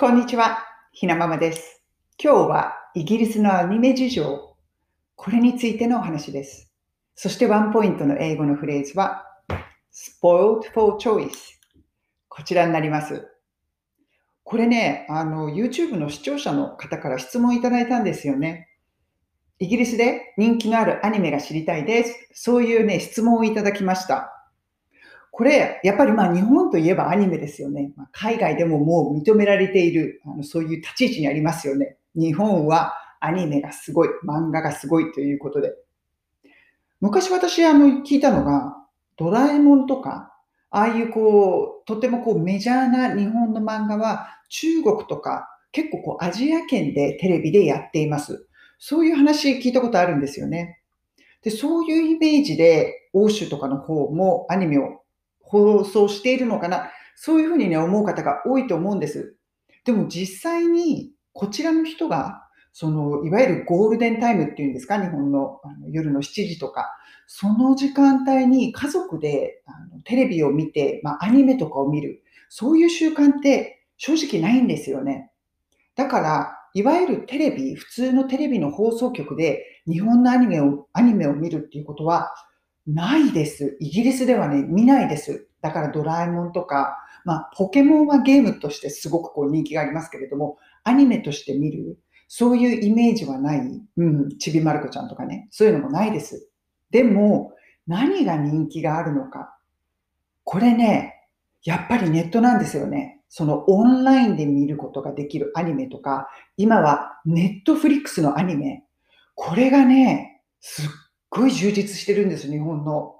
こんにちは、ひなままです。今日はイギリスのアニメ事情、これについてのお話です。そしてワンポイントの英語のフレーズは spoiled for choice こちらになります。これね、あの YouTube の視聴者の方から質問いただいたんですよね。イギリスで人気のあるアニメが知りたいです。そういうね、質問をいただきました。これ、やっぱりまあ日本といえばアニメですよね。まあ、海外でももう認められているあのそういう立ち位置にありますよね。日本はアニメがすごい、漫画がすごいということで。昔私あの聞いたのが、ドラえもんとか、ああいうこう、とてもこうメジャーな日本の漫画は中国とか結構こうアジア圏でテレビでやっています。そういう話聞いたことあるんですよね。で、そういうイメージで欧州とかの方もアニメを放送しているのかな？そういうふうにね、思う方が多いと思うんです。でも実際にこちらの人が、その、いわゆるゴールデンタイムっていうんですか、日本のあの夜の7時とか、その時間帯に家族であのテレビを見て、まあ、アニメとかを見る、そういう習慣って正直ないんですよね。だから、いわゆるテレビ、普通のテレビの放送局で日本のアニメを、アニメを見るっていうことはないです。イギリスではね、見ないです。だからドラえもんとか、まあ、ポケモンはゲームとしてすごくこう人気がありますけれども、アニメとして見る、そういうイメージはない。うん、ちびまる子ちゃんとかね、そういうのもないです。でも、何が人気があるのか。これね、やっぱりネットなんですよね。そのオンラインで見ることができるアニメとか、今はネットフリックスのアニメ。これがね、すっごい充実してるんです、日本の。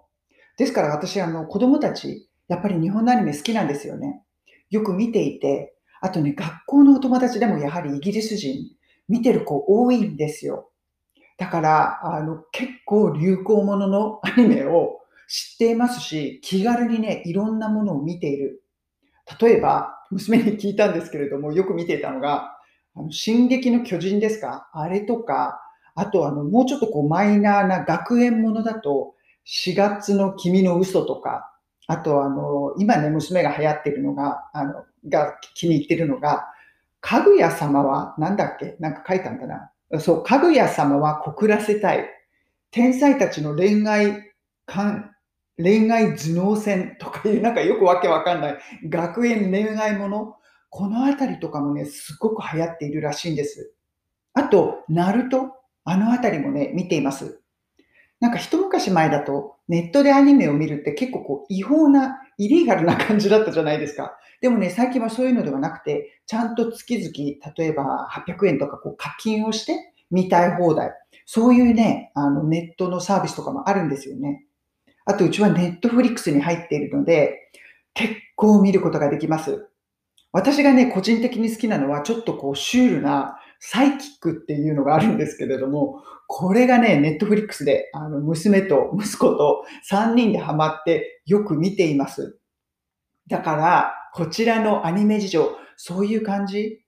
ですから私、あの、子供たち、やっぱり日本のアニメ好きなんですよね。よく見ていて、あとね、学校のお友達でもやはりイギリス人、見てる子多いんですよ。だから、あの、結構流行もののアニメを知っていますし、気軽にね、いろんなものを見ている。例えば、娘に聞いたんですけれども、よく見ていたのが、あの、進撃の巨人ですか？あれとか、あとあの、もうちょっとこうマイナーな学園ものだと、4月の君の嘘とか、あとあの、今ね、娘が流行ってるのが、あの、が気に入ってるのが、かぐや様は、なんだっけ？なんか書いたんだな？そう、かぐや様は告らせたい。天才たちの恋愛観、恋愛頭脳戦とかいう、なんかよくわけわかんない。学園恋愛もの。このあたりとかもね、すごく流行っているらしいんです。あと、ナルト。あのあたりもね、見ています。なんか一昔前だと、ネットでアニメを見るって結構こう違法な、イリーガルな感じだったじゃないですか。でもね、最近はそういうのではなくて、ちゃんと月々、例えば800円とかこう課金をして見たい放題。そういうね、あのネットのサービスとかもあるんですよね。あと、うちはネットフリックスに入っているので、結構見ることができます。私がね、個人的に好きなのは、ちょっとこう、シュールなサイキックっていうのがあるんですけれども、これがね、ネットフリックスで、あの、娘と息子と3人でハマってよく見ています。だから、こちらのアニメ事情、そういう感じ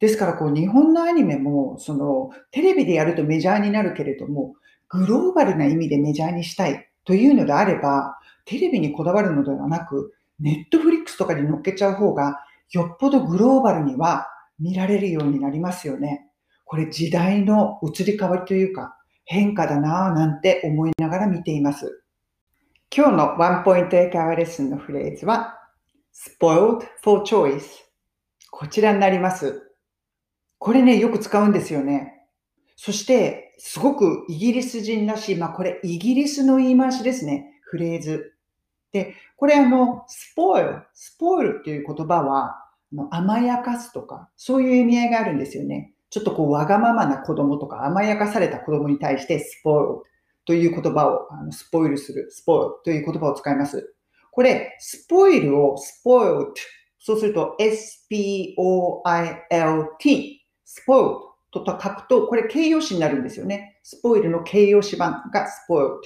ですから、こう、日本のアニメも、その、テレビでやるとメジャーになるけれども、グローバルな意味でメジャーにしたいというのであれば、テレビにこだわるのではなく、ネットフリックスとかに乗っけちゃう方が、よっぽどグローバルには見られるようになりますよね。これ時代の移り変わりというか、変化だなぁなんて思いながら見ています。今日のワンポイント英会話レッスンのフレーズは、spoiled for choice。こちらになります。これね、よく使うんですよね。そして、すごくイギリス人らしい、まあこれイギリスの言い回しですね。フレーズ。で、これあの、spoil、spoil っていう言葉は、甘やかすとか、そういう意味合いがあるんですよね。ちょっとこう、わがままな子供とか、甘やかされた子供に対して spoil という言葉を、あのスポイルする、spoil という言葉を使います。これ、スポイルを spoiled、そうすると s-p-o-i-l-t、spoiled と書くと、これ形容詞になるんですよね。スポイルの形容詞版が spoiled。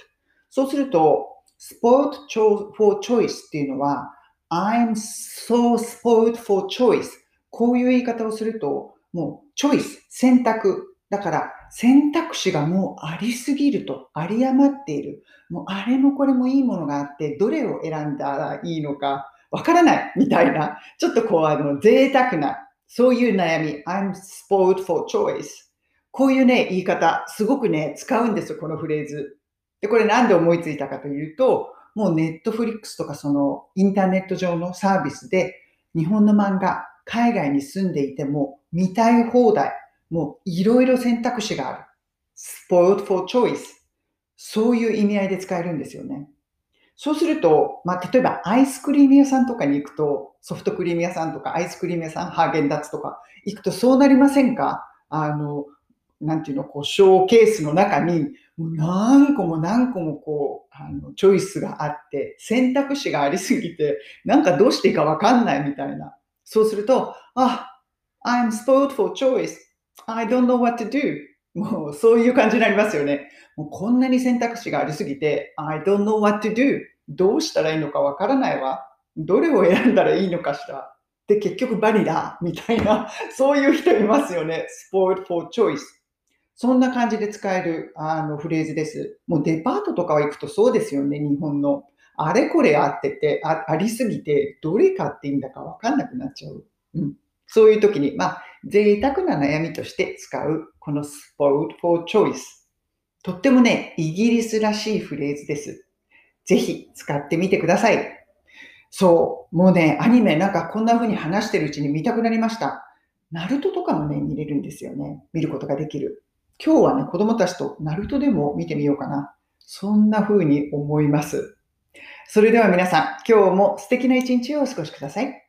そうすると、spoiled for choice っていうのは、I'm so spoiled for choice。こういう言い方をすると、もうチョイス、選択。だから選択肢がもうありすぎると、あり余っている。もうあれもこれもいいものがあって、どれを選んだらいいのかわからないみたいな、ちょっとこうあの贅沢な、そういう悩み、I'm spoiled for choice。こういうね、言い方、すごくね、使うんですよ、このフレーズ。で、これなんで思いついたかというと、もうネットフリックスとかそのインターネット上のサービスで日本の漫画、海外に住んでいても見たい放題、もういろいろ選択肢がある。spoiled for choice。そういう意味合いで使えるんですよね。そうすると、まあ、例えばアイスクリーム屋さんとかに行くと、ソフトクリーム屋さんとかアイスクリーム屋さん、ハーゲンダッツとか行くとそうなりませんか？あの、なんていうの、こう、ショーケースの中に、もう何個も何個もこう、あの、チョイスがあって、選択肢がありすぎて、なんかどうしていいかわかんないみたいな。そうすると、あ、I'm spoiled for choice. I don't know what to do. もうそういう感じになりますよね。もうこんなに選択肢がありすぎて、I don't know what to do. どうしたらいいのかわからないわ。どれを選んだらいいのかしら。で、結局バニラみたいな、そういう人いますよね。spoiled for choice。そんな感じで使えるあのフレーズです。もうデパートとかは行くとそうですよね、日本の。あれこれあってて、あありすぎて、どれ買っていいんだかわかんなくなっちゃう。うん、そういう時に、まあ、贅沢な悩みとして使う、この spoiled for choice。とってもね、イギリスらしいフレーズです。ぜひ使ってみてください。そう、もうね、アニメなんかこんな風に話してるうちに見たくなりました。ナルトとかもね、見れるんですよね。見ることができる。今日はね、子供たちとナルトでも見てみようかな。そんな風に思います。それでは皆さん、今日も素敵な一日をお過ごしください。